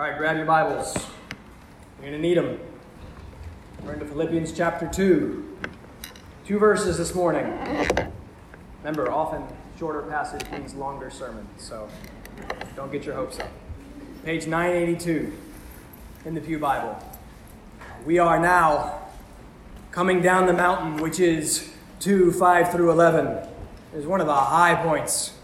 All right, grab your Bibles. You're going to need them. Turn to Philippians chapter 2. Two verses this morning. Remember, often shorter passage means longer sermon, so don't get your hopes up. Page 982 in the Pew Bible. We are now coming down the mountain, which is 2 5 through 11. It is one of the high points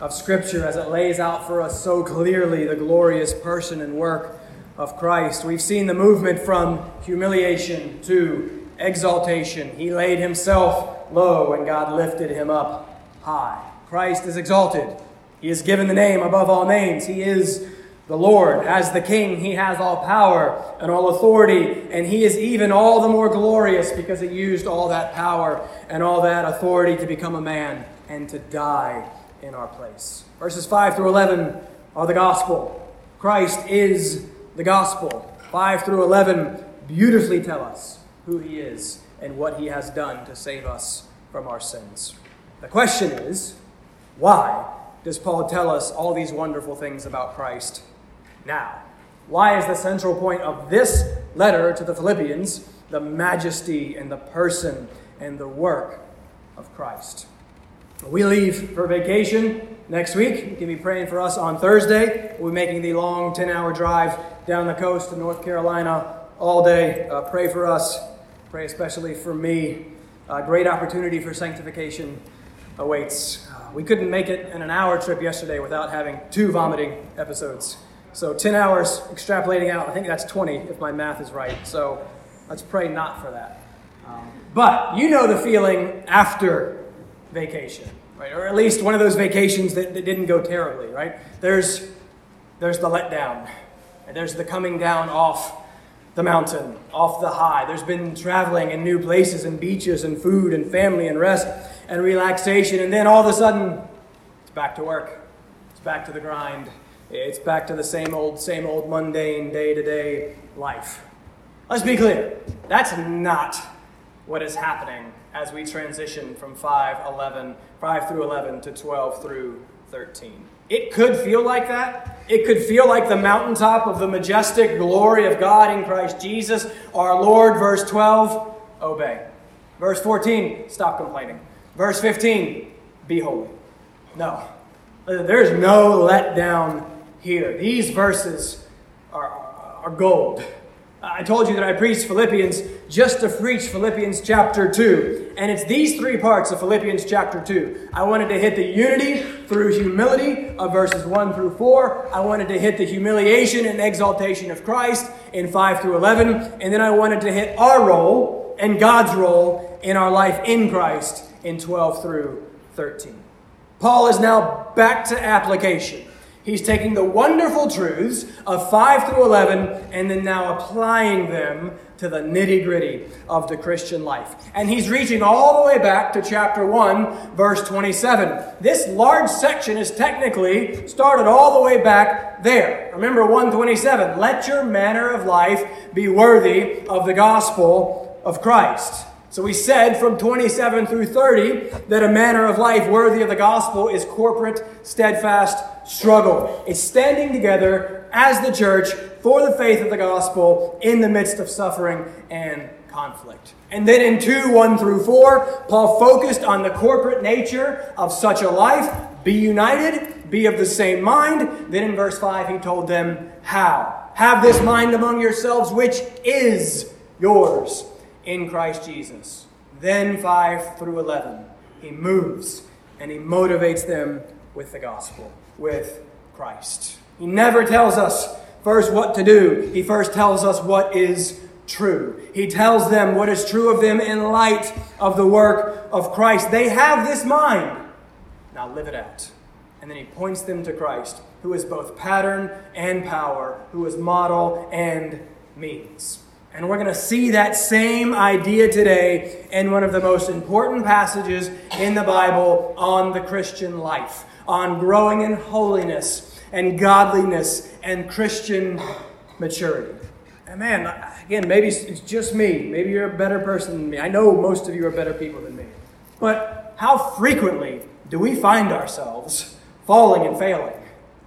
of Scripture as it lays out for us so clearly the glorious person and work of Christ. We've seen the movement from humiliation to exaltation. He laid himself low, and God lifted him up high. Christ is exalted. He is given the name above all names. He is the Lord. As the King, he has all power and all authority, and he is even all the more glorious because he used all that power and all that authority to become a man and to die in our place. Verses 5 through 11 are the gospel. Christ is the gospel. 5 through 11 beautifully tell us who he is and what he has done to save us from our sins. The question is why does Paul tell us all these wonderful things about Christ now? Why is the central point of this letter to the Philippians the majesty and the person and the work of Christ? We leave for vacation next week. You can be praying for us on Thursday. We'll be making the long 10 hour drive down the coast to North Carolina all day. Uh, pray for us. Pray especially for me. A great opportunity for sanctification awaits. Uh, we couldn't make it in an hour trip yesterday without having two vomiting episodes. So 10 hours extrapolating out, I think that's 20 if my math is right. So let's pray not for that. Um, but you know the feeling after vacation, right? Or at least one of those vacations that, that didn't go terribly, right? There's, there's the letdown, and there's the coming down off the mountain, off the high. There's been traveling and new places and beaches and food and family and rest and relaxation, and then all of a sudden, it's back to work. It's back to the grind. It's back to the same old, same old mundane day to day life. Let's be clear that's not what is happening as we transition from 5, 11, 5 through 11 to 12 through 13. It could feel like that. It could feel like the mountaintop of the majestic glory of God in Christ Jesus, our Lord. Verse 12, obey. Verse 14, stop complaining. Verse 15, be holy. No, there's no letdown here. These verses are, are gold. I told you that I preached Philippians just to preach Philippians chapter 2. And it's these three parts of Philippians chapter 2. I wanted to hit the unity through humility of verses 1 through 4. I wanted to hit the humiliation and exaltation of Christ in 5 through 11. And then I wanted to hit our role and God's role in our life in Christ in 12 through 13. Paul is now back to application. He's taking the wonderful truths of 5 through 11 and then now applying them to the nitty gritty of the Christian life. And he's reaching all the way back to chapter 1, verse 27. This large section is technically started all the way back there. Remember 127 let your manner of life be worthy of the gospel of Christ. So we said from 27 through 30 that a manner of life worthy of the gospel is corporate, steadfast struggle. It's standing together as the church for the faith of the gospel in the midst of suffering and conflict. And then in 2 1 through 4, Paul focused on the corporate nature of such a life. Be united, be of the same mind. Then in verse 5, he told them how. Have this mind among yourselves, which is yours in Christ Jesus. Then 5 through 11, he moves and he motivates them with the gospel, with Christ. He never tells us first what to do, he first tells us what is true. He tells them what is true of them in light of the work of Christ. They have this mind. Now live it out. And then he points them to Christ, who is both pattern and power, who is model and means. And we're going to see that same idea today in one of the most important passages in the Bible on the Christian life, on growing in holiness and godliness and Christian maturity. And man, again, maybe it's just me. Maybe you're a better person than me. I know most of you are better people than me. But how frequently do we find ourselves falling and failing?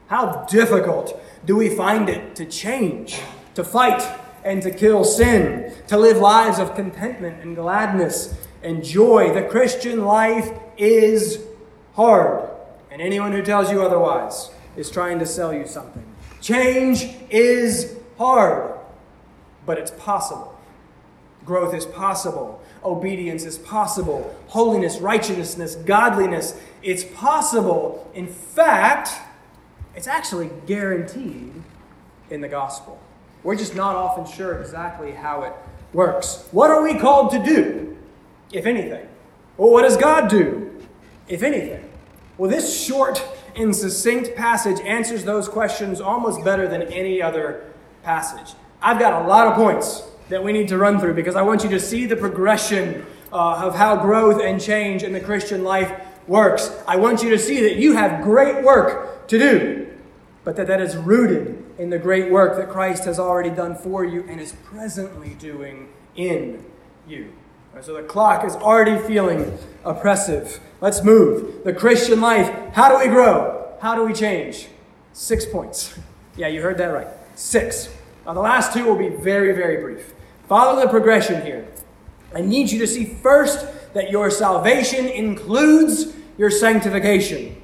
How difficult Do we find it to change, to fight and to kill sin, to live lives of contentment and gladness and joy? The Christian life is hard, and anyone who tells you otherwise is trying to sell you something. Change is hard, but it's possible. Growth is possible. Obedience is possible. Holiness, righteousness, godliness, it's possible. In fact, it's actually guaranteed in the gospel. We're just not often sure exactly how it works. What are we called to do, if anything? Well, what does God do, if anything? Well, this short and succinct passage answers those questions almost better than any other passage. I've got a lot of points that we need to run through because I want you to see the progression uh, of how growth and change in the Christian life works. I want you to see that you have great work to do, but that that is rooted in the great work that Christ has already done for you and is presently doing in you. So the clock is already feeling oppressive. Let's move. The Christian life, how do we grow? How do we change? Six points. Yeah, you heard that right. Six. Now, the last two will be very, very brief. Follow the progression here. I need you to see first that your salvation includes your sanctification.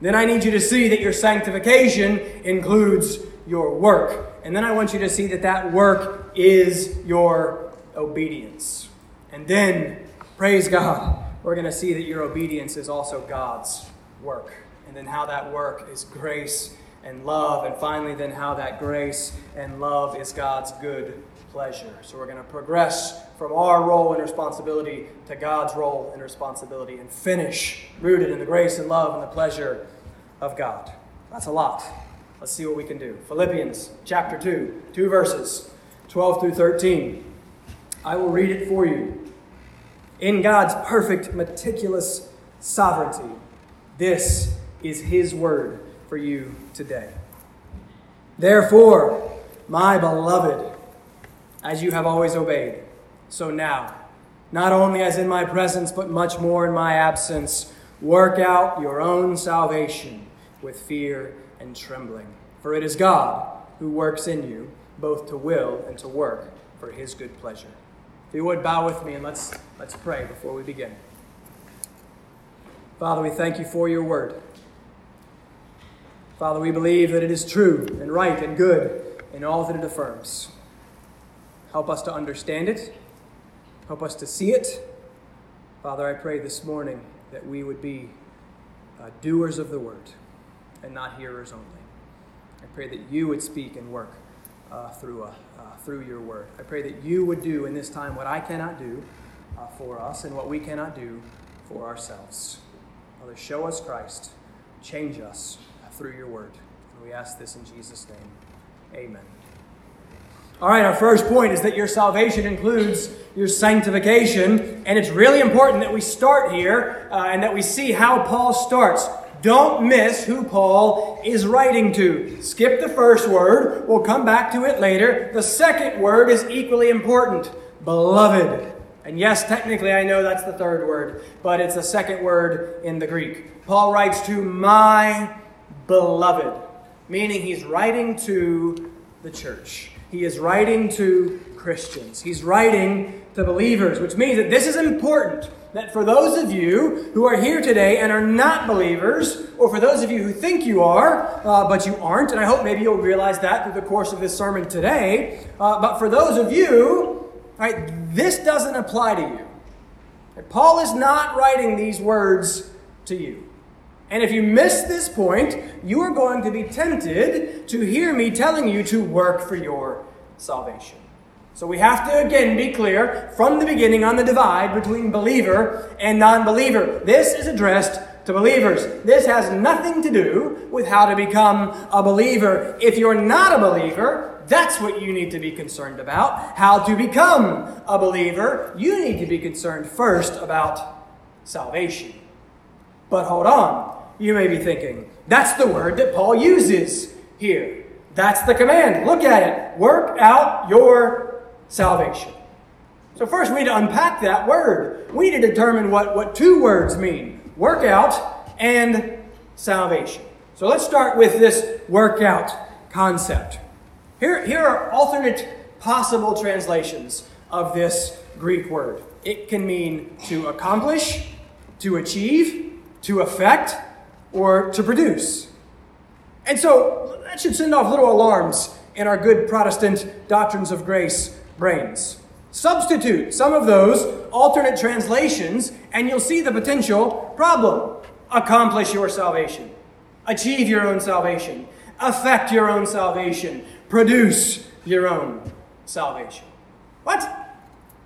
Then I need you to see that your sanctification includes your work. And then I want you to see that that work is your obedience. And then, praise God, we're going to see that your obedience is also God's work. And then how that work is grace and love. And finally, then how that grace and love is God's good pleasure. So we're going to progress from our role and responsibility to God's role and responsibility and finish rooted in the grace and love and the pleasure of God. That's a lot. Let's see what we can do. Philippians chapter 2, two verses, 12 through 13. I will read it for you in God's perfect, meticulous sovereignty. This is His word for you today. Therefore, my beloved, as you have always obeyed, so now, not only as in my presence, but much more in my absence, work out your own salvation with fear and trembling. For it is God who works in you, both to will and to work for his good pleasure. You would bow with me and let's, let's pray before we begin. Father, we thank you for your word. Father, we believe that it is true and right and good in all that it affirms. Help us to understand it. Help us to see it. Father, I pray this morning that we would be uh, doers of the word and not hearers only. I pray that you would speak and work uh, through a, through your word. I pray that you would do in this time what I cannot do uh, for us and what we cannot do for ourselves. Father, show us Christ, change us uh, through your word. And we ask this in Jesus' name. Amen. All right, our first point is that your salvation includes your sanctification, and it's really important that we start here uh, and that we see how Paul starts. Don't miss who Paul is writing to. Skip the first word. We'll come back to it later. The second word is equally important beloved. And yes, technically, I know that's the third word, but it's the second word in the Greek. Paul writes to my beloved, meaning he's writing to the church. He is writing to Christians. He's writing to believers, which means that this is important that for those of you who are here today and are not believers, or for those of you who think you are, uh, but you aren't, and I hope maybe you'll realize that through the course of this sermon today, uh, but for those of you, right, this doesn't apply to you. Paul is not writing these words to you. And if you miss this point, you are going to be tempted to hear me telling you to work for your salvation. So we have to again be clear from the beginning on the divide between believer and non believer. This is addressed to believers. This has nothing to do with how to become a believer. If you're not a believer, that's what you need to be concerned about. How to become a believer. You need to be concerned first about salvation. But hold on. You may be thinking, that's the word that Paul uses here. That's the command. Look at it. Work out your salvation. So, first we need to unpack that word. We need to determine what, what two words mean workout and salvation. So, let's start with this workout concept. Here, here are alternate possible translations of this Greek word. It can mean to accomplish, to achieve, to affect, or to produce. And so that should send off little alarms in our good Protestant doctrines of grace brains. Substitute some of those alternate translations, and you'll see the potential problem. Accomplish your salvation, achieve your own salvation, affect your own salvation, produce your own salvation. What?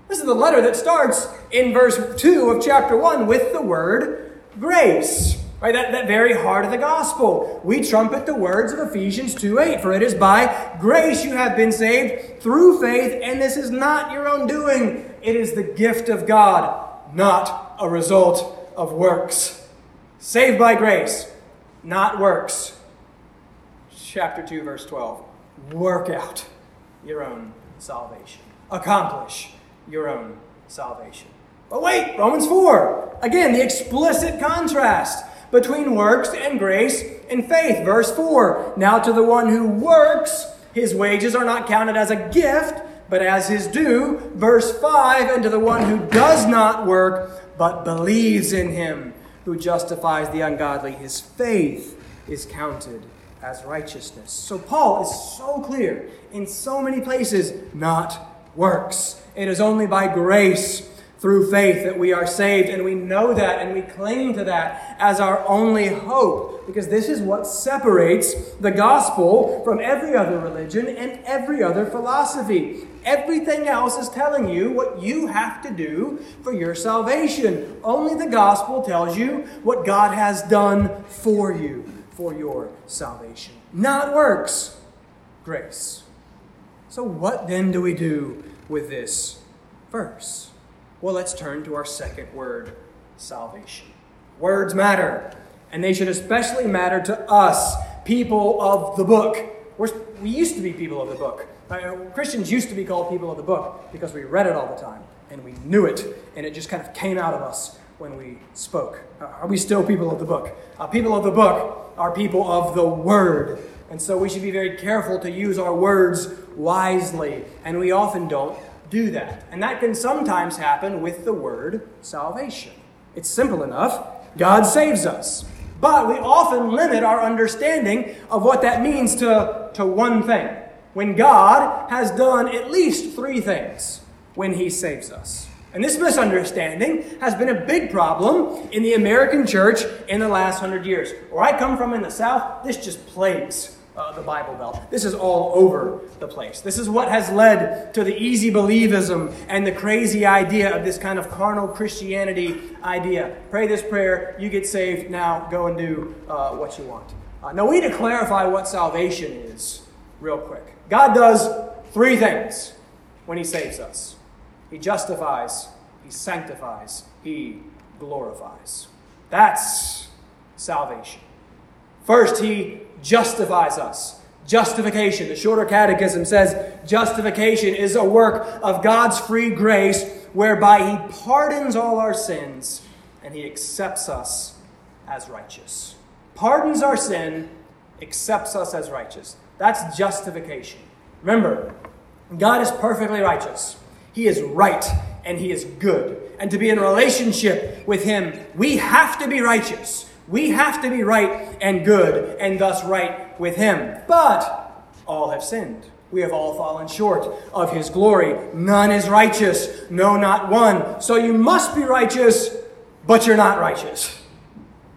This is the letter that starts in verse 2 of chapter 1 with the word grace. Right, that, that very heart of the gospel. We trumpet the words of Ephesians 2 8. For it is by grace you have been saved through faith, and this is not your own doing. It is the gift of God, not a result of works. Saved by grace, not works. Chapter 2, verse 12. Work out your own salvation, accomplish your own salvation. But wait, Romans 4. Again, the explicit contrast between works and grace and faith. Verse 4 Now to the one who works, his wages are not counted as a gift, but as his due. Verse 5 And to the one who does not work, but believes in him who justifies the ungodly, his faith is counted as righteousness. So Paul is so clear in so many places not works. It is only by grace through faith that we are saved, and we know that and we cling to that as our only hope, because this is what separates the gospel from every other religion and every other philosophy. Everything else is telling you what you have to do for your salvation. Only the gospel tells you what God has done for you for your salvation. Not works, grace. So, what then do we do with this verse? Well, let's turn to our second word salvation. Words matter, and they should especially matter to us, people of the book. We're, we used to be people of the book. Christians used to be called people of the book because we read it all the time and we knew it, and it just kind of came out of us when we spoke. Uh, are we still people of the book? Uh, people of the book are people of the word. And so we should be very careful to use our words wisely, and we often don't do that. And that can sometimes happen with the word salvation. It's simple enough. God saves us. But we often limit our understanding of what that means to, to one thing. When God has done at least three things when He saves us. And this misunderstanding has been a big problem in the American church in the last hundred years. Where I come from in the South, this just plagues uh, the Bible Belt. This is all over the place. This is what has led to the easy believism and the crazy idea of this kind of carnal Christianity idea. Pray this prayer, you get saved, now go and do uh, what you want. Uh, now, we need to clarify what salvation is real quick. God does three things when He saves us He justifies, He sanctifies, He glorifies. That's salvation. First, He justifies us. Justification, the shorter catechism says justification is a work of God's free grace whereby He pardons all our sins and He accepts us as righteous. Pardons our sin, accepts us as righteous. That's justification. Remember, God is perfectly righteous. He is right and He is good. And to be in relationship with Him, we have to be righteous. We have to be right and good, and thus right with Him. But all have sinned. We have all fallen short of His glory. None is righteous, no, not one. So you must be righteous, but you're not righteous.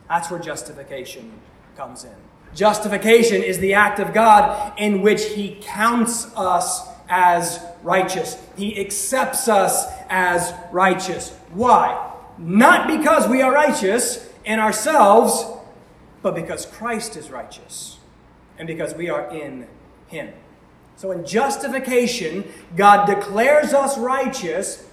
That's where justification comes in. Justification is the act of God in which He counts us as righteous. He accepts us as righteous. Why? Not because we are righteous, in ourselves, but because Christ is righteous and because we are in Him. So in justification, God declares us righteous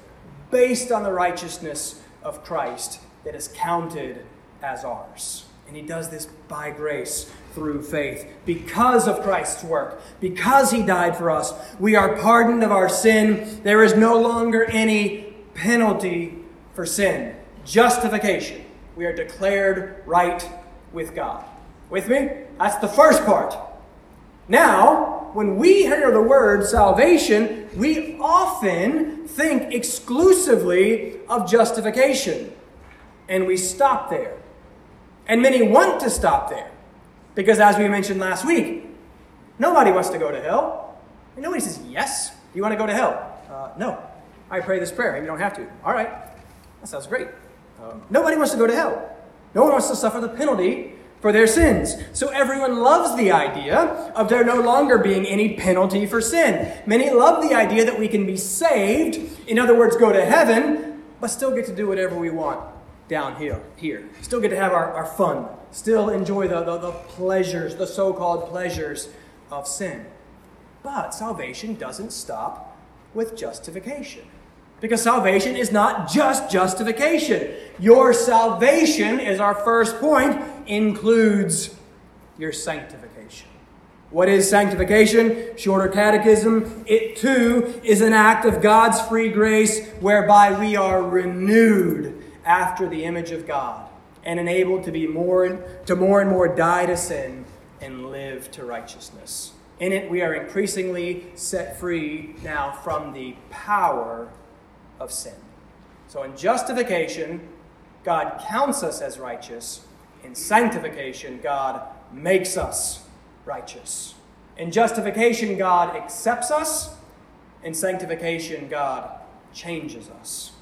based on the righteousness of Christ that is counted as ours. And He does this by grace through faith. Because of Christ's work, because He died for us, we are pardoned of our sin. There is no longer any penalty for sin. Justification we are declared right with God. With me? That's the first part. Now, when we hear the word salvation, we often think exclusively of justification. And we stop there. And many want to stop there. Because as we mentioned last week, nobody wants to go to hell. And nobody says, Yes, you want to go to hell? Uh, no. I pray this prayer. You don't have to. All right. That sounds great. Nobody wants to go to hell. No one wants to suffer the penalty for their sins. So everyone loves the idea of there no longer being any penalty for sin. Many love the idea that we can be saved, in other words, go to heaven, but still get to do whatever we want down here. here. Still get to have our, our fun, still enjoy the, the, the pleasures, the so called pleasures of sin. But salvation doesn't stop with justification. Because salvation is not just justification. Your salvation, is our first point, includes your sanctification. What is sanctification? Shorter catechism. It too is an act of God's free grace whereby we are renewed after the image of God and enabled to be more to more and more die to sin and live to righteousness. In it we are increasingly set free now from the power of sin. So in justification, God counts us as righteous. In sanctification, God makes us righteous. In justification, God accepts us. In sanctification, God changes us.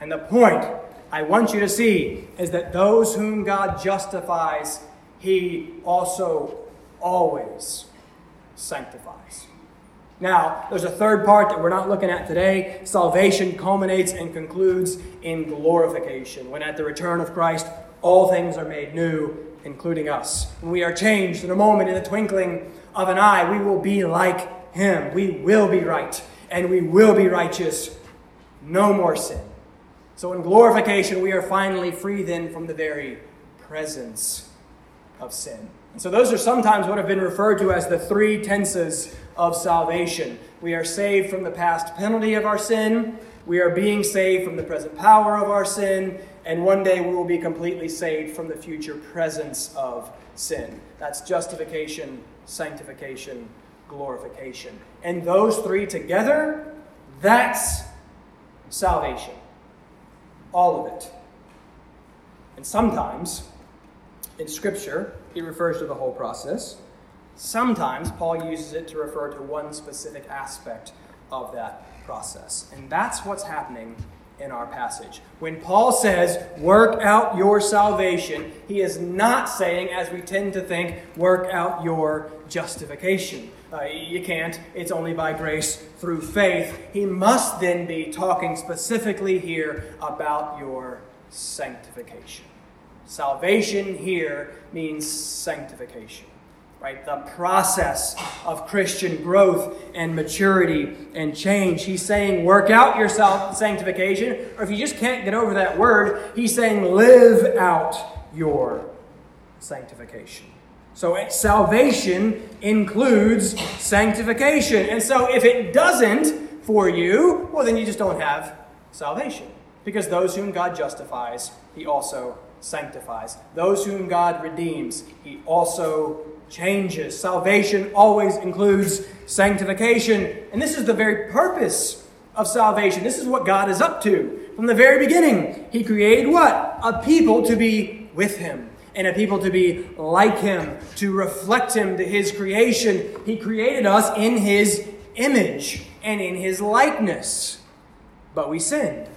And the point I want you to see is that those whom God justifies, He also always sanctifies. Now, there's a third part that we're not looking at today. Salvation culminates and concludes in glorification, when at the return of Christ, all things are made new, including us. When we are changed in a moment, in the twinkling of an eye, we will be like Him. We will be right, and we will be righteous. No more sin. So, in glorification, we are finally free then from the very presence of sin. So, those are sometimes what have been referred to as the three tenses of salvation. We are saved from the past penalty of our sin, we are being saved from the present power of our sin, and one day we will be completely saved from the future presence of sin. That's justification, sanctification, glorification. And those three together, that's salvation. All of it. And sometimes in Scripture, it refers to the whole process. Sometimes Paul uses it to refer to one specific aspect of that process. And that's what's happening in our passage. When Paul says, work out your salvation, he is not saying, as we tend to think, work out your justification. Uh, you can't. It's only by grace through faith. He must then be talking specifically here about your sanctification. Salvation here means sanctification right? The process of Christian growth and maturity and change. He's saying, work out your sanctification, or if you just can't get over that word, he's saying, live out your sanctification. So salvation includes sanctification. And so if it doesn't for you, well, then you just don't have salvation. Because those whom God justifies, he also sanctifies. Those whom God redeems, he also changes. Salvation always includes sanctification. And this is the very purpose of salvation. This is what God is up to. From the very beginning, He created what? A people to be with Him and a people to be like Him, to reflect Him to His creation. He created us in His image and in His likeness. But we sinned.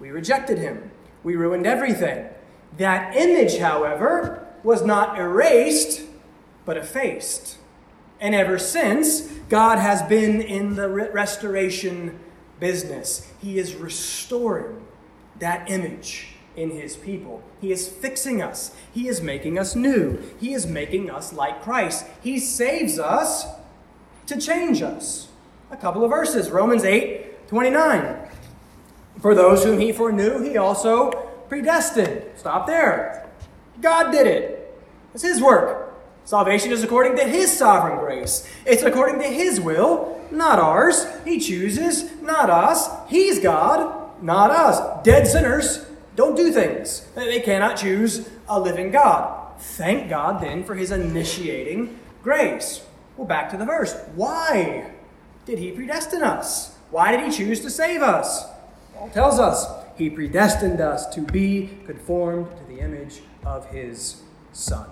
We rejected Him. We ruined everything. That image, however, was not erased but effaced. And ever since, God has been in the restoration business. He is restoring that image in His people. He is fixing us. He is making us new. He is making us like Christ. He saves us to change us. A couple of verses Romans 8 29. For those whom He foreknew, He also predestined. Stop there. God did it. It's His work. Salvation is according to His sovereign grace. It's according to His will, not ours. He chooses, not us. He's God, not us. Dead sinners don't do things. They cannot choose a living God. Thank God then for His initiating grace. Well, back to the verse. Why did he predestine us? Why did he choose to save us? Paul tells us he predestined us to be conformed to the image of his Son.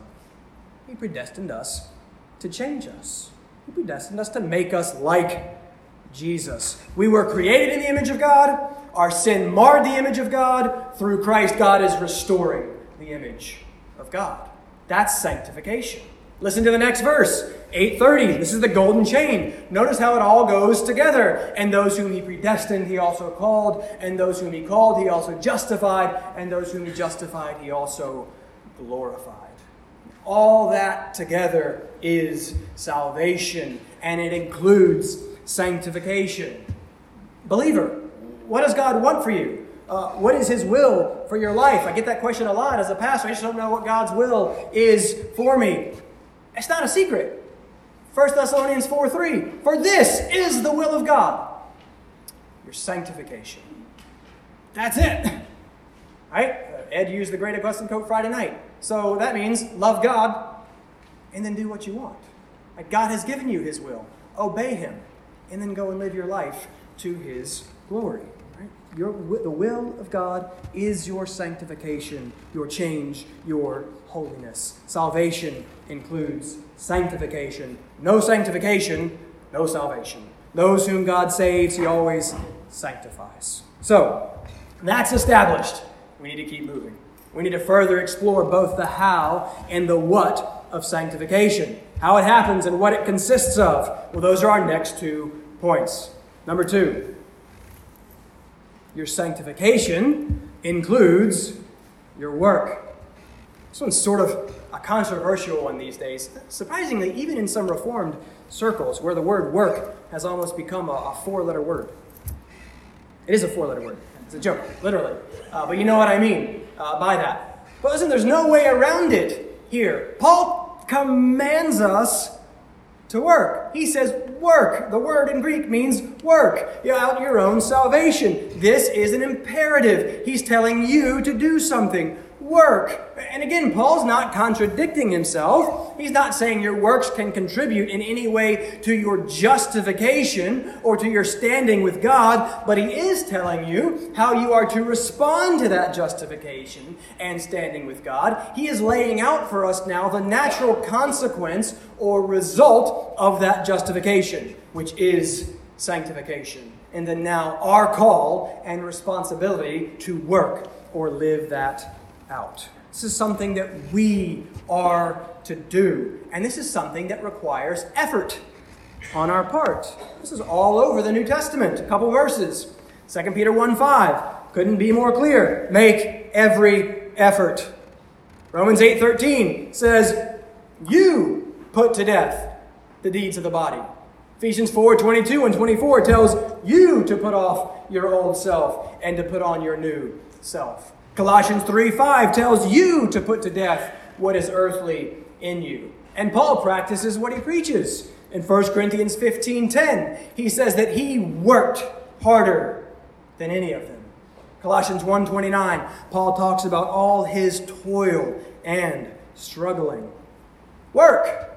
He predestined us to change us. He predestined us to make us like Jesus. We were created in the image of God. Our sin marred the image of God. Through Christ, God is restoring the image of God. That's sanctification. Listen to the next verse, 830. This is the golden chain. Notice how it all goes together. And those whom he predestined, he also called. And those whom he called, he also justified. And those whom he justified, he also glorified. All that together is salvation, and it includes sanctification. Believer, what does God want for you? Uh, what is His will for your life? I get that question a lot as a pastor. I just don't know what God's will is for me. It's not a secret. 1 Thessalonians 4 3. For this is the will of God your sanctification. That's it. Right? Uh, Ed used the Great Augustine quote Friday night. So that means love God and then do what you want. God has given you His will. Obey Him and then go and live your life to His glory. Right? Your, the will of God is your sanctification, your change, your holiness. Salvation includes sanctification. No sanctification, no salvation. Those whom God saves, He always sanctifies. So, that's established. We need to keep moving. We need to further explore both the how and the what of sanctification. How it happens and what it consists of. Well, those are our next two points. Number two, your sanctification includes your work. This one's sort of a controversial one these days. Surprisingly, even in some Reformed circles where the word work has almost become a, a four letter word. It is a four letter word. It's a joke, literally. Uh, but you know what I mean uh, by that. But listen, there's no way around it here. Paul commands us to work. He says, work. The word in Greek means work. You're out your own salvation. This is an imperative. He's telling you to do something work. And again, Paul's not contradicting himself. He's not saying your works can contribute in any way to your justification or to your standing with God, but he is telling you how you are to respond to that justification and standing with God. He is laying out for us now the natural consequence or result of that justification, which is sanctification. And then now our call and responsibility to work or live that out. This is something that we are to do. And this is something that requires effort on our part. This is all over the New Testament. A couple verses. 2 Peter 1 5. Couldn't be more clear. Make every effort. Romans 8 13 says, You put to death the deeds of the body. Ephesians 4 22 and 24 tells you to put off your old self and to put on your new self. Colossians 3 5 tells you to put to death what is earthly in you. And Paul practices what he preaches. In 1 Corinthians 15 10, he says that he worked harder than any of them. Colossians 1:29, Paul talks about all his toil and struggling. Work.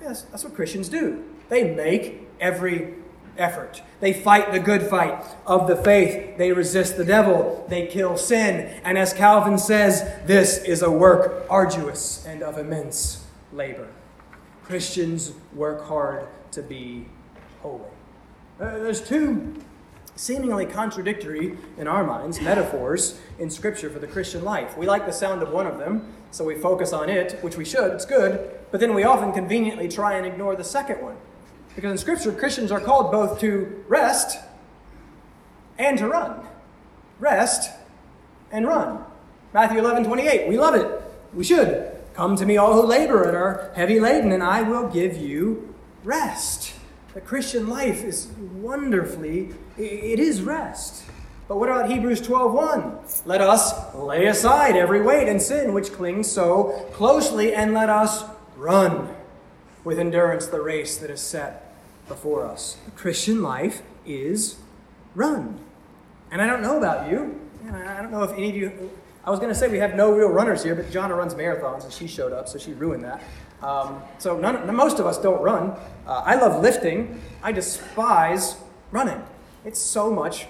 Yes, that's what Christians do. They make every effort. They fight the good fight of the faith. They resist the devil. They kill sin. And as Calvin says, this is a work arduous and of immense labor. Christians work hard to be holy. Uh, there's two seemingly contradictory, in our minds, metaphors in Scripture for the Christian life. We like the sound of one of them, so we focus on it, which we should, it's good, but then we often conveniently try and ignore the second one. Because in Scripture, Christians are called both to rest and to run. Rest and run. Matthew 11, 28. We love it. We should. Come to me, all who labor and are heavy laden, and I will give you rest. The Christian life is wonderfully, it is rest. But what about Hebrews 12:1? Let us lay aside every weight and sin which clings so closely, and let us run with endurance the race that is set before us. Christian life is run. And I don't know about you. I don't know if any of you. I was going to say we have no real runners here, but Jonna runs marathons and she showed up, so she ruined that. Um, so none, most of us don't run. Uh, I love lifting. I despise running. It's so much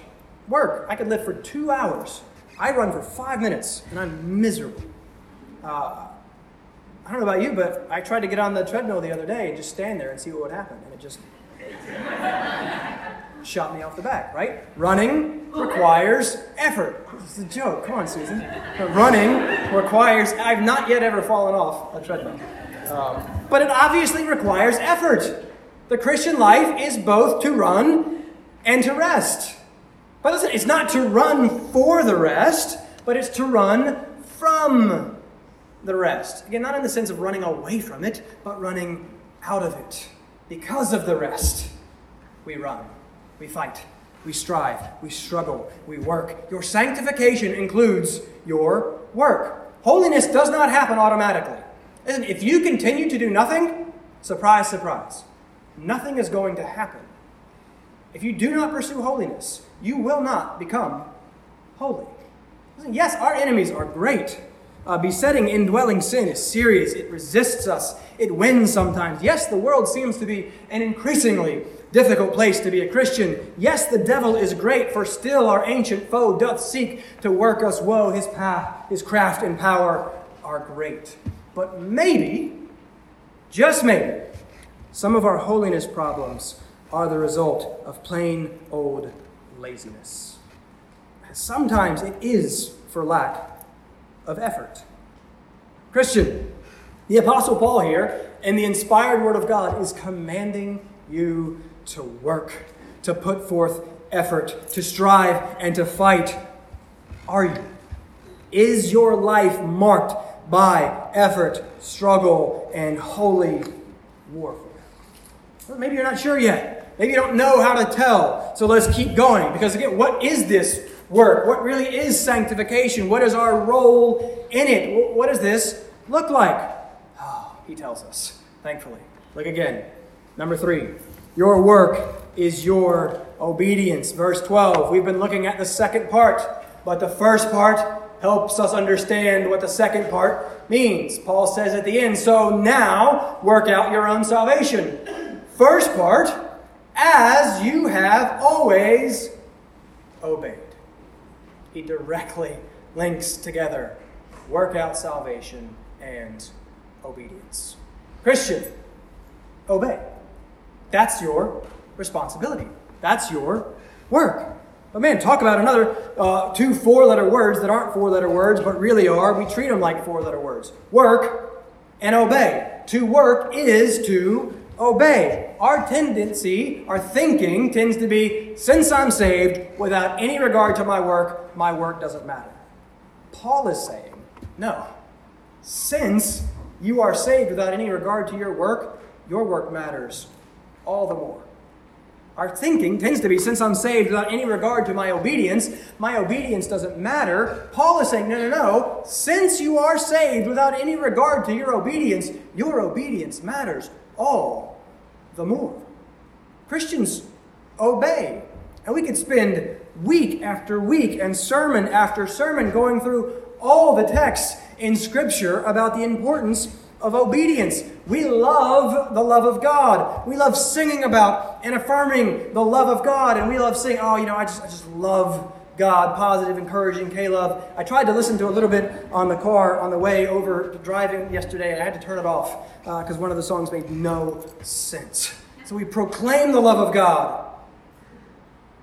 work. I could lift for two hours. I run for five minutes, and I'm miserable. Uh, I don't know about you, but I tried to get on the treadmill the other day and just stand there and see what would happen, and it just shot me off the back, right? Running requires effort. It's a joke. Come on, Susan. But running requires, I've not yet ever fallen off a treadmill. Um, but it obviously requires effort. The Christian life is both to run and to rest. But listen, it's not to run for the rest, but it's to run from the rest. Again, not in the sense of running away from it, but running out of it. Because of the rest, we run, we fight, we strive, we struggle, we work. Your sanctification includes your work. Holiness does not happen automatically. Listen, if you continue to do nothing, surprise, surprise, nothing is going to happen. If you do not pursue holiness, you will not become holy. Listen, yes, our enemies are great. Uh, besetting indwelling sin is serious. It resists us. It wins sometimes. Yes, the world seems to be an increasingly difficult place to be a Christian. Yes, the devil is great, for still our ancient foe doth seek to work us woe. His path, his craft, and power are great. But maybe, just maybe, some of our holiness problems are the result of plain old laziness. Sometimes it is for lack of effort. Christian, the Apostle Paul here, in the inspired Word of God, is commanding you to work, to put forth effort, to strive, and to fight. Are you? Is your life marked by effort, struggle, and holy warfare? Well, maybe you're not sure yet. Maybe you don't know how to tell. So let's keep going. Because again, what is this work? What really is sanctification? What is our role in it? What does this look like? Oh, he tells us, thankfully. Look again. Number three, your work is your obedience. Verse 12. We've been looking at the second part, but the first part helps us understand what the second part means. Paul says at the end, so now work out your own salvation. First part, as you have always obeyed he directly links together work out salvation and obedience. Christian, obey. That's your responsibility. That's your work. But man, talk about another uh, two four letter words that aren't four letter words, but really are. We treat them like four letter words work and obey. To work is to obey. Our tendency, our thinking tends to be since I'm saved, without any regard to my work, my work doesn't matter. Paul is saying, no. Since you are saved without any regard to your work, your work matters all the more. Our thinking tends to be since I'm saved without any regard to my obedience, my obedience doesn't matter. Paul is saying, no, no, no. Since you are saved without any regard to your obedience, your obedience matters all the more. Christians obey. And we could spend week after week and sermon after sermon going through all the texts in Scripture about the importance of obedience. We love the love of God. We love singing about and affirming the love of God. And we love saying, oh, you know, I just, I just love God, positive, encouraging, K-love. I tried to listen to a little bit on the car on the way over to driving yesterday, and I had to turn it off because uh, one of the songs made no sense. So we proclaim the love of God.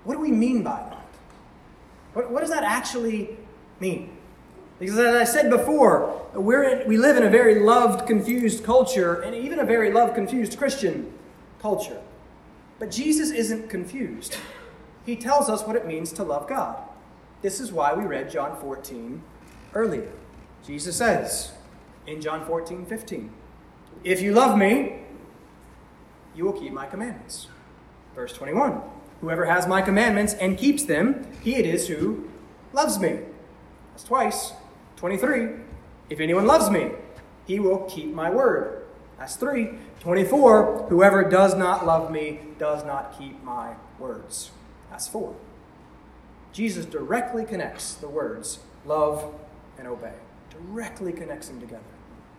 What do we mean by that? What, what does that actually mean? Because as I said before, we're in, we live in a very loved, confused culture, and even a very loved, confused Christian culture. But Jesus isn't confused he tells us what it means to love God. This is why we read John 14 earlier. Jesus says in John 14, 15, If you love me, you will keep my commandments. Verse 21, Whoever has my commandments and keeps them, he it is who loves me. That's twice. 23, If anyone loves me, he will keep my word. That's three. 24, Whoever does not love me does not keep my words. That's four. Jesus directly connects the words love and obey, directly connects them together.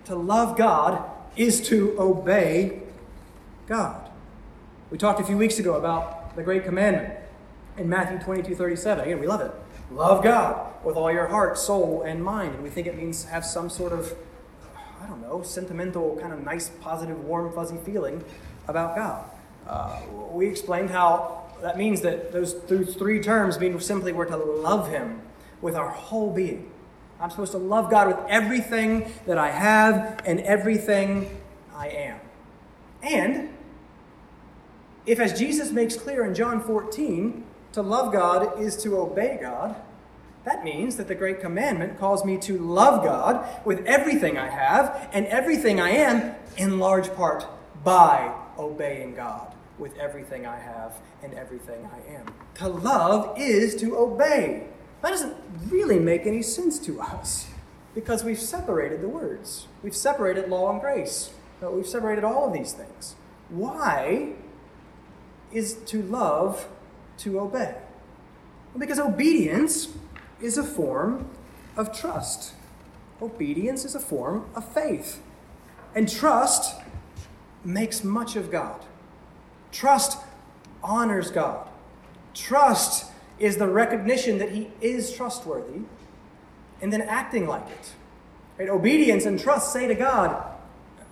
To love God is to obey God. We talked a few weeks ago about the great commandment in Matthew 22 37. Again, we love it. Love God with all your heart, soul, and mind. And we think it means have some sort of, I don't know, sentimental, kind of nice, positive, warm, fuzzy feeling about God. Uh, we explained how that means that those, those three terms mean simply we're to love Him with our whole being. I'm supposed to love God with everything that I have and everything I am. And if, as Jesus makes clear in John 14, to love God is to obey God, that means that the great commandment calls me to love God with everything I have and everything I am, in large part by obeying God with everything I have and everything I am. To love is to obey. That doesn't really make any sense to us because we've separated the words. We've separated law and grace. We've separated all of these things. Why is to love to obey? Well, because obedience is a form of trust. Obedience is a form of faith. And trust makes much of God. Trust honors God. Trust is the recognition that He is trustworthy and then acting like it. Right? Obedience and trust say to God,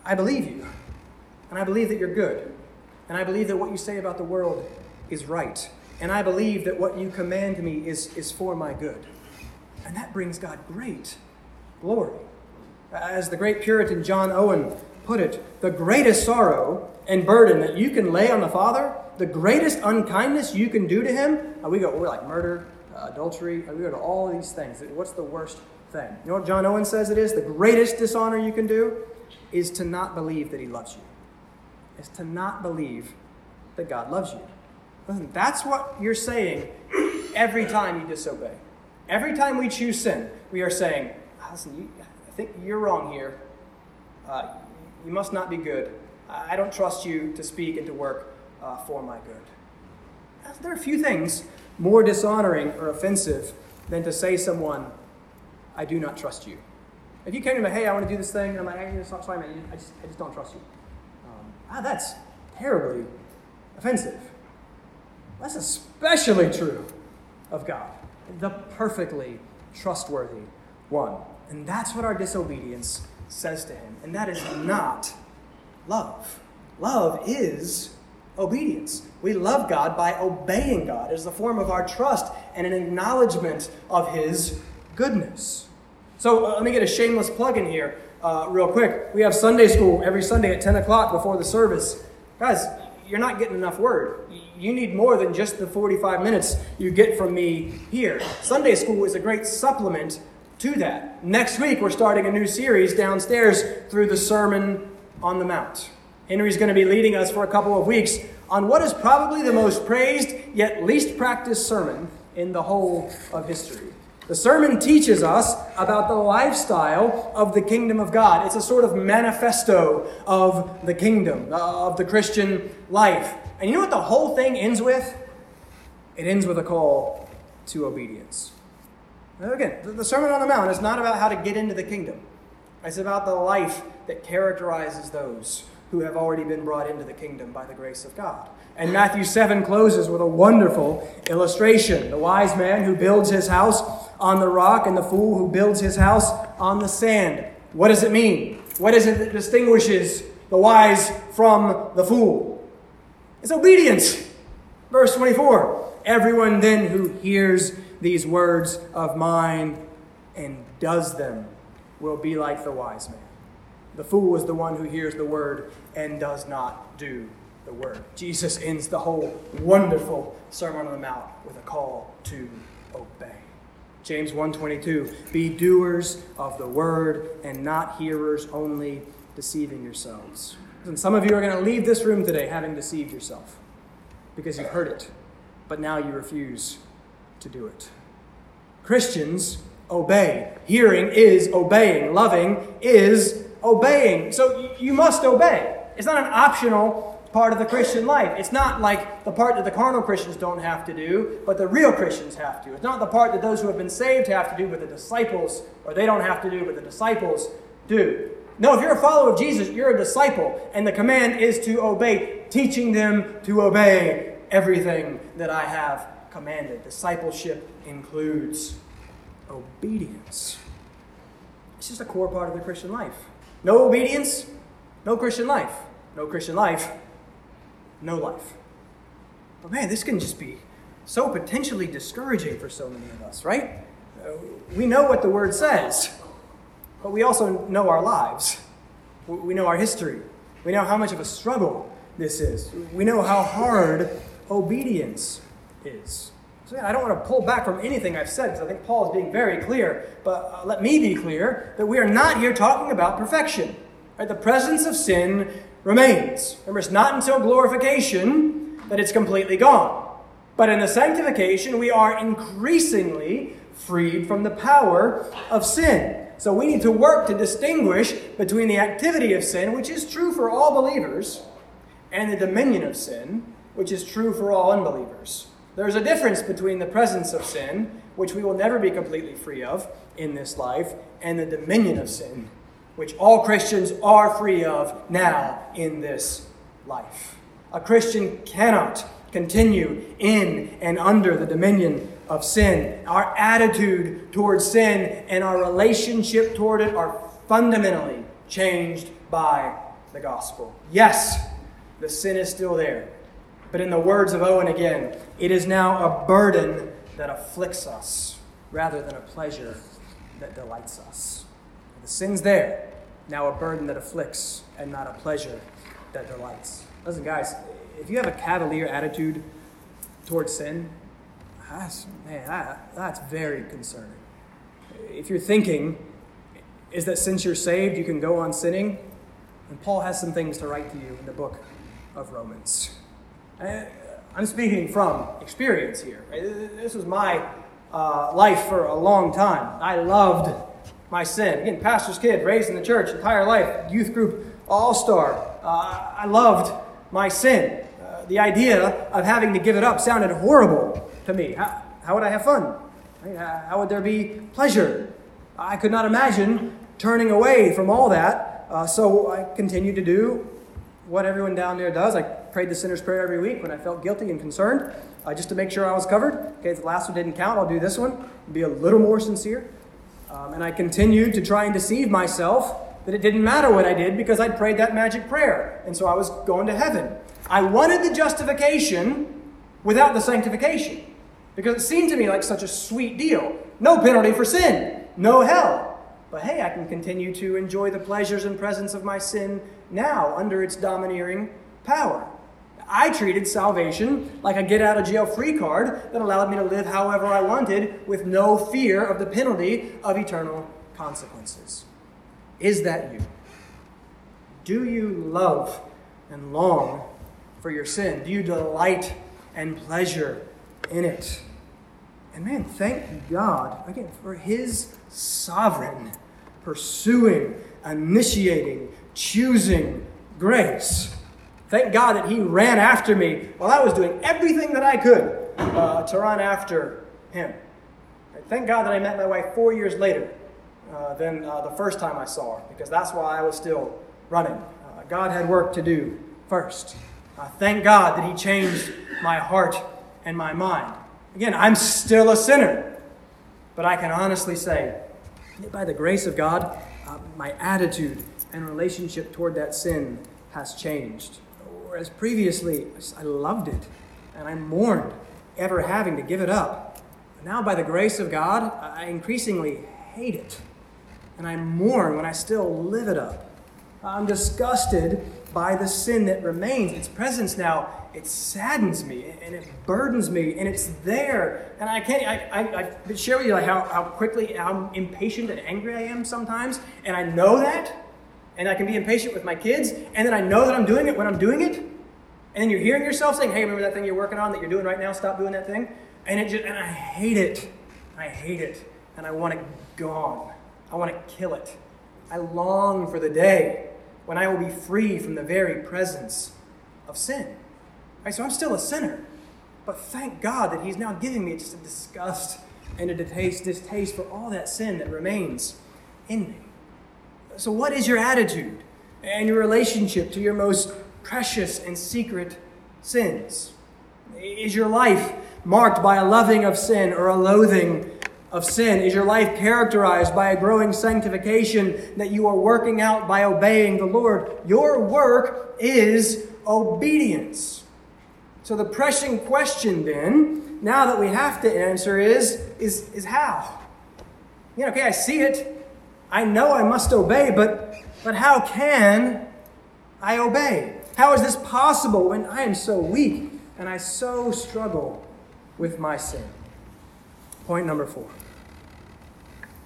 I believe you, and I believe that you're good, and I believe that what you say about the world is right, and I believe that what you command me is, is for my good. And that brings God great glory. As the great Puritan John Owen put it, the greatest sorrow and burden that you can lay on the Father, the greatest unkindness you can do to Him, uh, we go, we're like murder, uh, adultery, uh, we go to all these things. What's the worst thing? You know what John Owen says it is? The greatest dishonor you can do is to not believe that He loves you, is to not believe that God loves you. Listen, that's what you're saying every time you disobey. Every time we choose sin, we are saying, listen, you, I think you're wrong here. Uh, you must not be good. I don't trust you to speak and to work uh, for my good. There are a few things more dishonoring or offensive than to say someone, I do not trust you. If you came to me, hey, I want to do this thing, and I'm like, hey, sorry, man, I just, I just don't trust you. Um, ah, that's terribly offensive. That's especially true of God, the perfectly trustworthy one. And that's what our disobedience says to him. And that is not love. Love is obedience. We love God by obeying God as the form of our trust and an acknowledgement of His goodness. So uh, let me get a shameless plug in here, uh, real quick. We have Sunday school every Sunday at 10 o'clock before the service. Guys, you're not getting enough word. You need more than just the 45 minutes you get from me here. Sunday school is a great supplement to that. Next week, we're starting a new series downstairs through the Sermon on the Mount. Henry's going to be leading us for a couple of weeks on what is probably the most praised yet least practiced sermon in the whole of history. The sermon teaches us about the lifestyle of the kingdom of God. It's a sort of manifesto of the kingdom, uh, of the Christian life. And you know what the whole thing ends with? It ends with a call to obedience. Again, the Sermon on the Mount is not about how to get into the kingdom. It's about the life that characterizes those who have already been brought into the kingdom by the grace of God. And Matthew 7 closes with a wonderful illustration. The wise man who builds his house on the rock and the fool who builds his house on the sand. What does it mean? What is it that distinguishes the wise from the fool? It's obedience. Verse 24 Everyone then who hears these words of mine and does them will be like the wise man. The fool is the one who hears the word and does not do the word. Jesus ends the whole wonderful Sermon on the Mount with a call to obey. James 1:22 Be doers of the word and not hearers only deceiving yourselves. And some of you are going to leave this room today having deceived yourself because you've heard it, but now you refuse to do it. Christians obey. Hearing is obeying. Loving is obeying. So you must obey. It's not an optional part of the Christian life. It's not like the part that the carnal Christians don't have to do, but the real Christians have to. It's not the part that those who have been saved have to do, but the disciples, or they don't have to do, but the disciples do. No, if you're a follower of Jesus, you're a disciple, and the command is to obey, teaching them to obey everything that I have commanded. Discipleship includes obedience. It's just a core part of the Christian life. No obedience, no Christian life. No Christian life, no life. But man, this can just be so potentially discouraging for so many of us, right? Uh, we know what the word says, but we also know our lives. We know our history. We know how much of a struggle this is. We know how hard obedience is. So I don't want to pull back from anything I've said because I think Paul is being very clear. But uh, let me be clear that we are not here talking about perfection. Right? The presence of sin remains. Remember, it's not until glorification that it's completely gone. But in the sanctification, we are increasingly freed from the power of sin. So we need to work to distinguish between the activity of sin, which is true for all believers, and the dominion of sin, which is true for all unbelievers. There's a difference between the presence of sin, which we will never be completely free of in this life, and the dominion of sin, which all Christians are free of now in this life. A Christian cannot continue in and under the dominion of sin. Our attitude towards sin and our relationship toward it are fundamentally changed by the gospel. Yes, the sin is still there. But in the words of Owen again, it is now a burden that afflicts us rather than a pleasure that delights us. The sin's there, now a burden that afflicts and not a pleasure that delights. Listen, guys, if you have a cavalier attitude towards sin, that's, man, that, that's very concerning. If you're thinking is that since you're saved, you can go on sinning, and Paul has some things to write to you in the book of Romans. I'm speaking from experience here. This was my uh, life for a long time. I loved my sin. Again, pastor's kid, raised in the church, entire life, youth group, all star. Uh, I loved my sin. Uh, the idea of having to give it up sounded horrible to me. How, how would I have fun? How would there be pleasure? I could not imagine turning away from all that. Uh, so I continued to do what everyone down there does. I prayed the sinner's prayer every week when I felt guilty and concerned, uh, just to make sure I was covered. Okay, the last one didn't count, I'll do this one. Be a little more sincere. Um, and I continued to try and deceive myself that it didn't matter what I did because I'd prayed that magic prayer. And so I was going to heaven. I wanted the justification without the sanctification because it seemed to me like such a sweet deal. No penalty for sin, no hell. But hey, I can continue to enjoy the pleasures and presence of my sin now under its domineering power. I treated salvation like a get out of jail free card that allowed me to live however I wanted with no fear of the penalty of eternal consequences. Is that you? Do you love and long for your sin? Do you delight and pleasure in it? And man, thank God, again, for His sovereign pursuing, initiating, choosing grace. Thank God that He ran after me while I was doing everything that I could uh, to run after Him. Thank God that I met my wife four years later uh, than uh, the first time I saw her, because that's why I was still running. Uh, God had work to do first. thank God that He changed my heart and my mind. Again, I'm still a sinner, but I can honestly say by the grace of God, uh, my attitude and relationship toward that sin has changed. Whereas previously, I loved it and I mourned ever having to give it up. But now, by the grace of God, I increasingly hate it. And I mourn when I still live it up. I'm disgusted by the sin that remains. Its presence now, it saddens me and it burdens me and it's there. And I can't, I, I, I share with you like how, how quickly, how impatient and angry I am sometimes. And I know that. And I can be impatient with my kids. And then I know that I'm doing it when I'm doing it. And then you're hearing yourself saying, hey, remember that thing you're working on that you're doing right now? Stop doing that thing. And it just, and I hate it. I hate it. And I want it gone. I want to kill it. I long for the day when I will be free from the very presence of sin. Right, so I'm still a sinner. But thank God that He's now giving me just a disgust and a distaste, distaste for all that sin that remains in me. So, what is your attitude and your relationship to your most precious and secret sins? Is your life marked by a loving of sin or a loathing of sin? Is your life characterized by a growing sanctification that you are working out by obeying the Lord? Your work is obedience. So the pressing question then, now that we have to answer, is, is, is how? You know, okay, I see it. I know I must obey, but, but how can I obey? How is this possible when I am so weak and I so struggle with my sin? Point number four.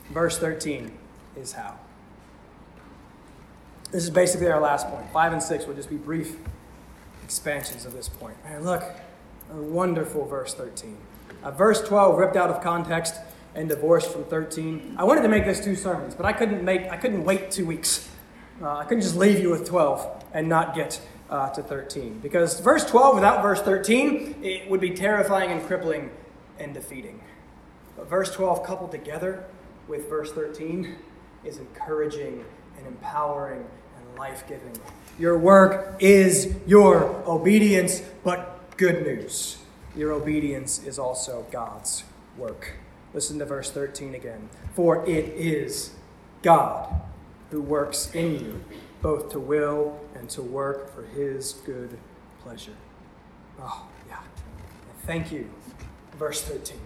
Verse 13 is how. This is basically our last point. Five and six will just be brief expansions of this point. Man, look, a wonderful verse 13. Uh, verse 12, ripped out of context and divorced from 13. I wanted to make this two sermons, but I couldn't make. I couldn't wait two weeks. Uh, I couldn't just leave you with 12 and not get uh, to 13 because verse 12 without verse 13 it would be terrifying and crippling and defeating. But verse 12 coupled together with verse 13 is encouraging and empowering and life giving. Your work is your obedience, but good news. Your obedience is also God's work. Listen to verse 13 again. For it is God who works in you, both to will and to work for his good pleasure. Oh, yeah. Thank you. Verse 13.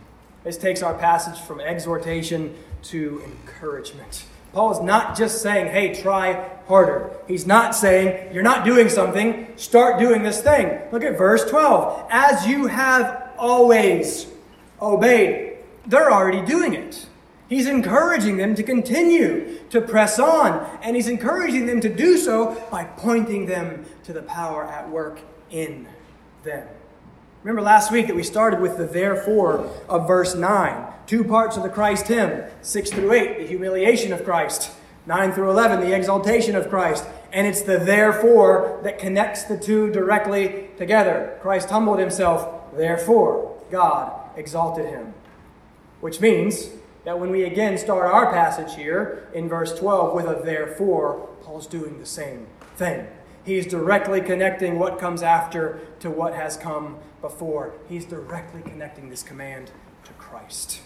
This takes our passage from exhortation to encouragement. Paul is not just saying, hey, try harder. He's not saying, you're not doing something, start doing this thing. Look at verse 12. As you have always obeyed, they're already doing it. He's encouraging them to continue to press on, and he's encouraging them to do so by pointing them to the power at work in them. Remember last week that we started with the therefore of verse 9. Two parts of the Christ hymn 6 through 8, the humiliation of Christ. 9 through 11, the exaltation of Christ. And it's the therefore that connects the two directly together. Christ humbled himself, therefore God exalted him. Which means that when we again start our passage here in verse 12 with a therefore, Paul's doing the same thing. He's directly connecting what comes after to what has come before. He's directly connecting this command to Christ,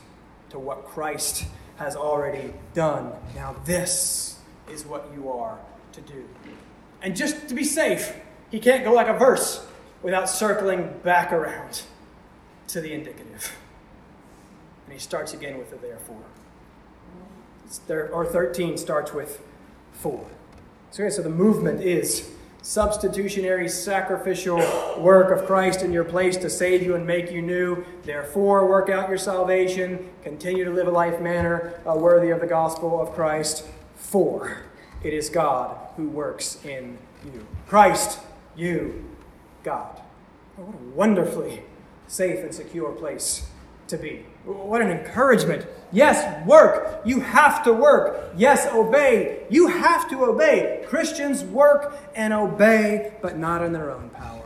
to what Christ has already done. Now, this is what you are to do. And just to be safe, he can't go like a verse without circling back around to the indicative. And he starts again with a therefore. There, or 13 starts with for. So, okay, so the movement is substitutionary sacrificial work of Christ in your place to save you and make you new. Therefore, work out your salvation, continue to live a life manner uh, worthy of the gospel of Christ. For it is God who works in you. Christ, you, God. Oh, what a wonderfully safe and secure place to be. What an encouragement. Yes, work. You have to work. Yes, obey. You have to obey. Christians work and obey, but not in their own power,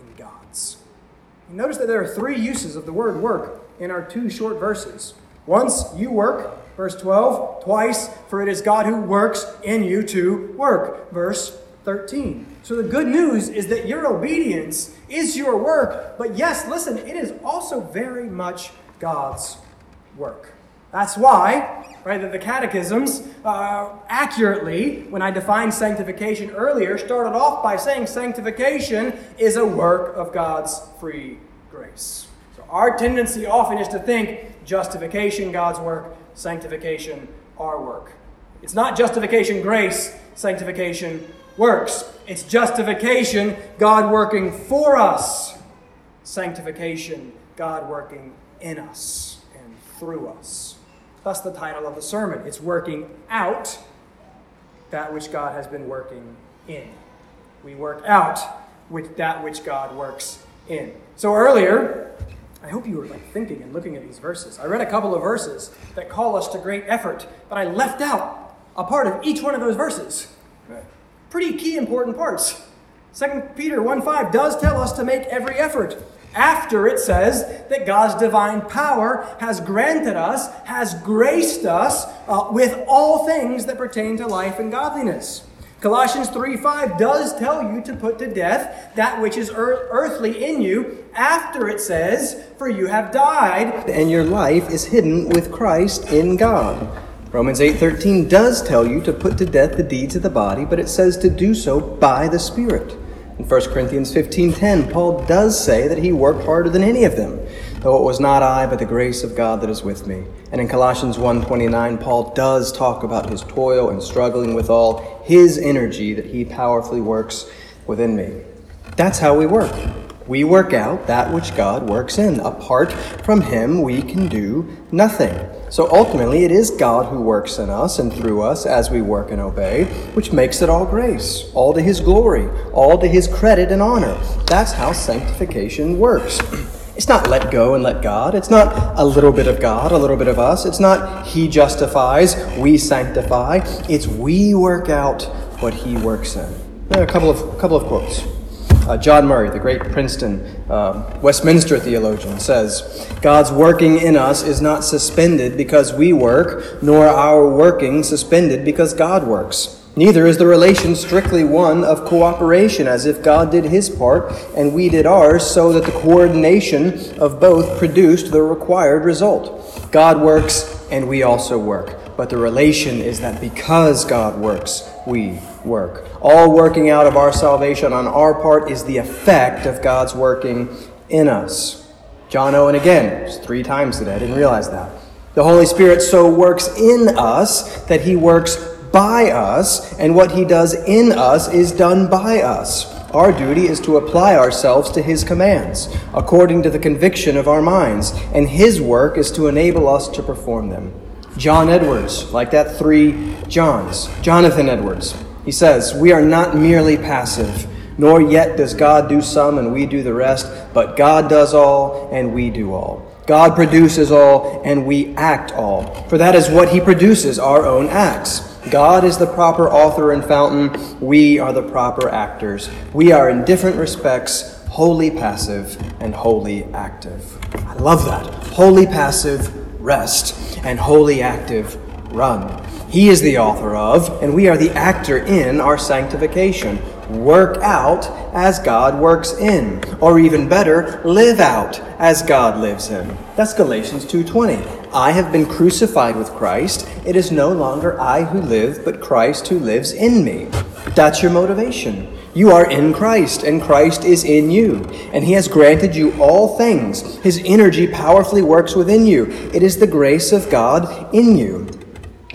in God's. Notice that there are three uses of the word work in our two short verses. Once, you work, verse 12. Twice, for it is God who works in you to work, verse 13. So the good news is that your obedience is your work, but yes, listen, it is also very much God's work. That's why, right, that the catechisms uh, accurately, when I defined sanctification earlier, started off by saying sanctification is a work of God's free grace. So our tendency often is to think justification, God's work, sanctification, our work. It's not justification, grace, sanctification, works. It's justification, God working for us. Sanctification, God working in us and through us. That's the title of the sermon. It's working out that which God has been working in. We work out with that which God works in. So earlier, I hope you were like thinking and looking at these verses. I read a couple of verses that call us to great effort, but I left out a part of each one of those verses. Pretty key important parts. 2 Peter 1 5 does tell us to make every effort. After it says that God's divine power has granted us, has graced us uh, with all things that pertain to life and godliness. Colossians 3 5 does tell you to put to death that which is earthly in you after it says, For you have died, and your life is hidden with Christ in God. Romans 8:13 does tell you to put to death the deeds of the body, but it says to do so by the Spirit. In 1 Corinthians 15:10, Paul does say that he worked harder than any of them, though it was not I, but the grace of God that is with me. And in Colossians 1:29, Paul does talk about his toil and struggling with all his energy that he powerfully works within me. That's how we work. We work out that which God works in. Apart from him, we can do nothing. So ultimately, it is God who works in us and through us as we work and obey, which makes it all grace, all to His glory, all to His credit and honor. That's how sanctification works. It's not let go and let God. It's not a little bit of God, a little bit of us. It's not He justifies, we sanctify. It's we work out what He works in. a couple of, couple of quotes. Uh, John Murray, the great Princeton uh, Westminster theologian, says God's working in us is not suspended because we work, nor our working suspended because God works. Neither is the relation strictly one of cooperation, as if God did his part and we did ours, so that the coordination of both produced the required result. God works and we also work. But the relation is that because God works, we work. All working out of our salvation on our part is the effect of God's working in us. John Owen again, three times today. I didn't realize that. The Holy Spirit so works in us that he works by us, and what he does in us is done by us. Our duty is to apply ourselves to his commands, according to the conviction of our minds, and his work is to enable us to perform them. John Edwards, like that three Johns. Jonathan Edwards. He says, We are not merely passive, nor yet does God do some and we do the rest, but God does all and we do all. God produces all and we act all. For that is what He produces, our own acts. God is the proper author and fountain. We are the proper actors. We are in different respects wholly passive and wholly active. I love that. Wholly passive, rest, and wholly active, run. He is the author of, and we are the actor in our sanctification. Work out as God works in, or even better, live out as God lives in. That's Galatians 2:20. I have been crucified with Christ. It is no longer I who live, but Christ who lives in me. That's your motivation. You are in Christ, and Christ is in you. And He has granted you all things. His energy powerfully works within you. It is the grace of God in you.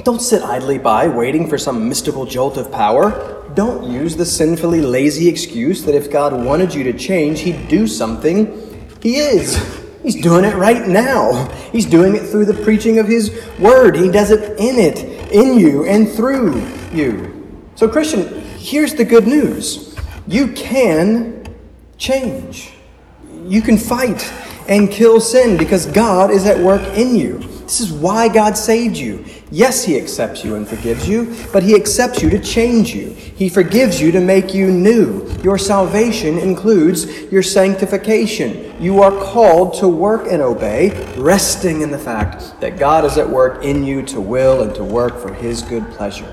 Don't sit idly by waiting for some mystical jolt of power. Don't use the sinfully lazy excuse that if God wanted you to change, He'd do something. He is. He's doing it right now. He's doing it through the preaching of His Word. He does it in it, in you, and through you. So, Christian, here's the good news you can change. You can fight and kill sin because God is at work in you. This is why God saved you. Yes, He accepts you and forgives you, but He accepts you to change you. He forgives you to make you new. Your salvation includes your sanctification. You are called to work and obey, resting in the fact that God is at work in you to will and to work for His good pleasure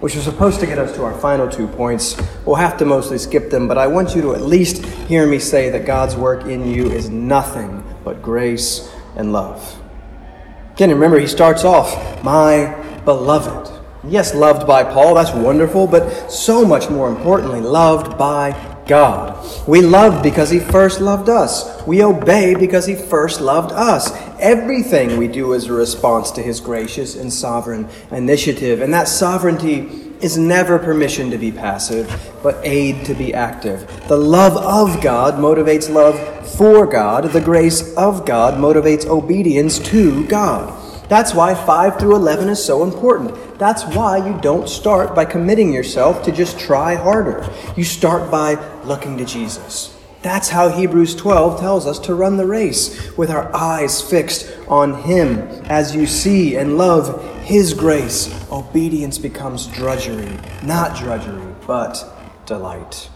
which is supposed to get us to our final two points. We'll have to mostly skip them, but I want you to at least hear me say that God's work in you is nothing but grace and love. Again, remember, he starts off, my beloved. Yes, loved by Paul, that's wonderful, but so much more importantly, loved by God. We love because He first loved us. We obey because He first loved us. Everything we do is a response to His gracious and sovereign initiative. And that sovereignty is never permission to be passive, but aid to be active. The love of God motivates love for God. The grace of God motivates obedience to God. That's why 5 through 11 is so important. That's why you don't start by committing yourself to just try harder. You start by looking to Jesus. That's how Hebrews 12 tells us to run the race, with our eyes fixed on Him. As you see and love His grace, obedience becomes drudgery, not drudgery, but delight.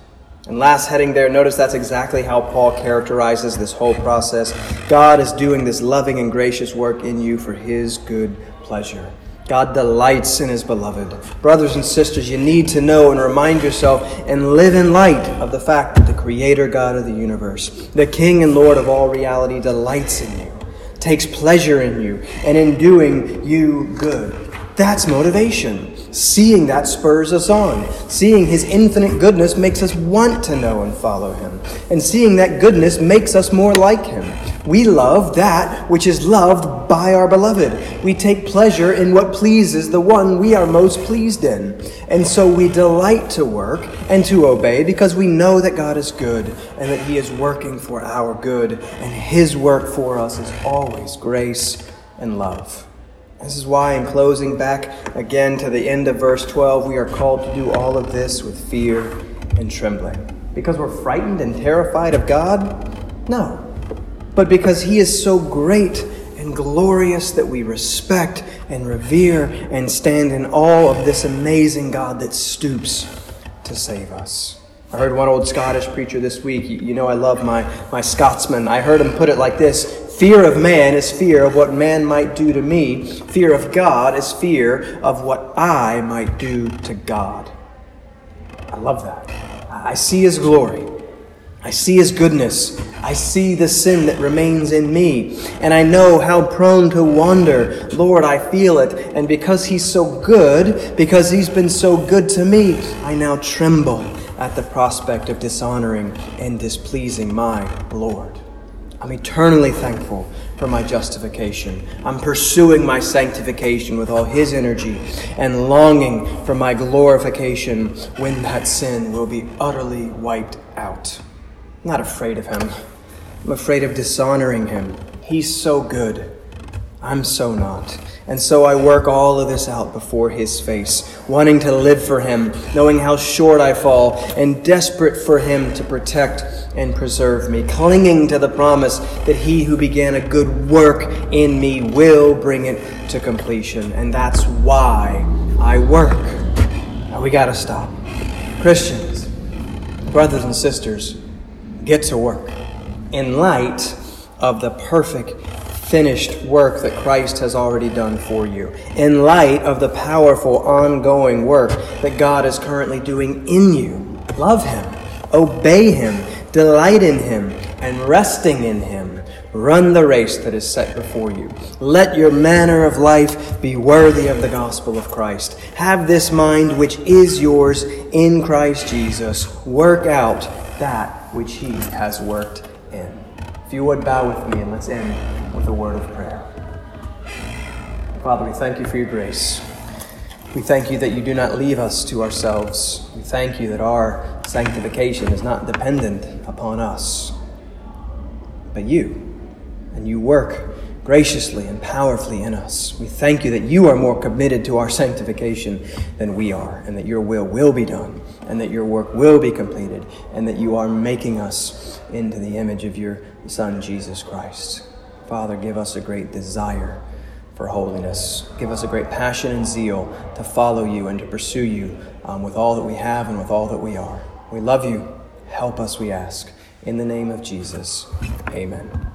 And last heading there, notice that's exactly how Paul characterizes this whole process. God is doing this loving and gracious work in you for his good pleasure. God delights in his beloved. Brothers and sisters, you need to know and remind yourself and live in light of the fact that the Creator God of the universe, the King and Lord of all reality, delights in you, takes pleasure in you, and in doing you good. That's motivation. Seeing that spurs us on. Seeing His infinite goodness makes us want to know and follow Him. And seeing that goodness makes us more like Him. We love that which is loved by our beloved. We take pleasure in what pleases the one we are most pleased in. And so we delight to work and to obey because we know that God is good and that He is working for our good. And His work for us is always grace and love. This is why, in closing back again to the end of verse 12, we are called to do all of this with fear and trembling. Because we're frightened and terrified of God? No. But because He is so great and glorious that we respect and revere and stand in awe of this amazing God that stoops to save us. I heard one old Scottish preacher this week. You know, I love my, my Scotsman. I heard him put it like this Fear of man is fear of what man might do to me. Fear of God is fear of what I might do to God. I love that. I see his glory. I see his goodness. I see the sin that remains in me. And I know how prone to wander. Lord, I feel it. And because he's so good, because he's been so good to me, I now tremble at the prospect of dishonoring and displeasing my Lord. I'm eternally thankful for my justification. I'm pursuing my sanctification with all His energy and longing for my glorification when that sin will be utterly wiped out. I'm not afraid of Him. I'm afraid of dishonoring Him. He's so good. I'm so not. And so I work all of this out before His face, wanting to live for Him, knowing how short I fall, and desperate for Him to protect and preserve me, clinging to the promise that He who began a good work in me will bring it to completion. And that's why I work. Now we got to stop. Christians, brothers and sisters, get to work in light of the perfect finished work that Christ has already done for you, in light of the powerful ongoing work that God is currently doing in you. Love Him, obey Him, delight in Him, and resting in Him. Run the race that is set before you. Let your manner of life be worthy of the gospel of Christ. Have this mind which is yours in Christ Jesus. Work out that which He has worked. If you would bow with me and let's end with a word of prayer. Father, we thank you for your grace. We thank you that you do not leave us to ourselves. We thank you that our sanctification is not dependent upon us, but you. And you work graciously and powerfully in us. We thank you that you are more committed to our sanctification than we are, and that your will will be done, and that your work will be completed, and that you are making us into the image of your Son, Jesus Christ. Father, give us a great desire for holiness. Give us a great passion and zeal to follow you and to pursue you um, with all that we have and with all that we are. We love you. Help us, we ask. In the name of Jesus, amen.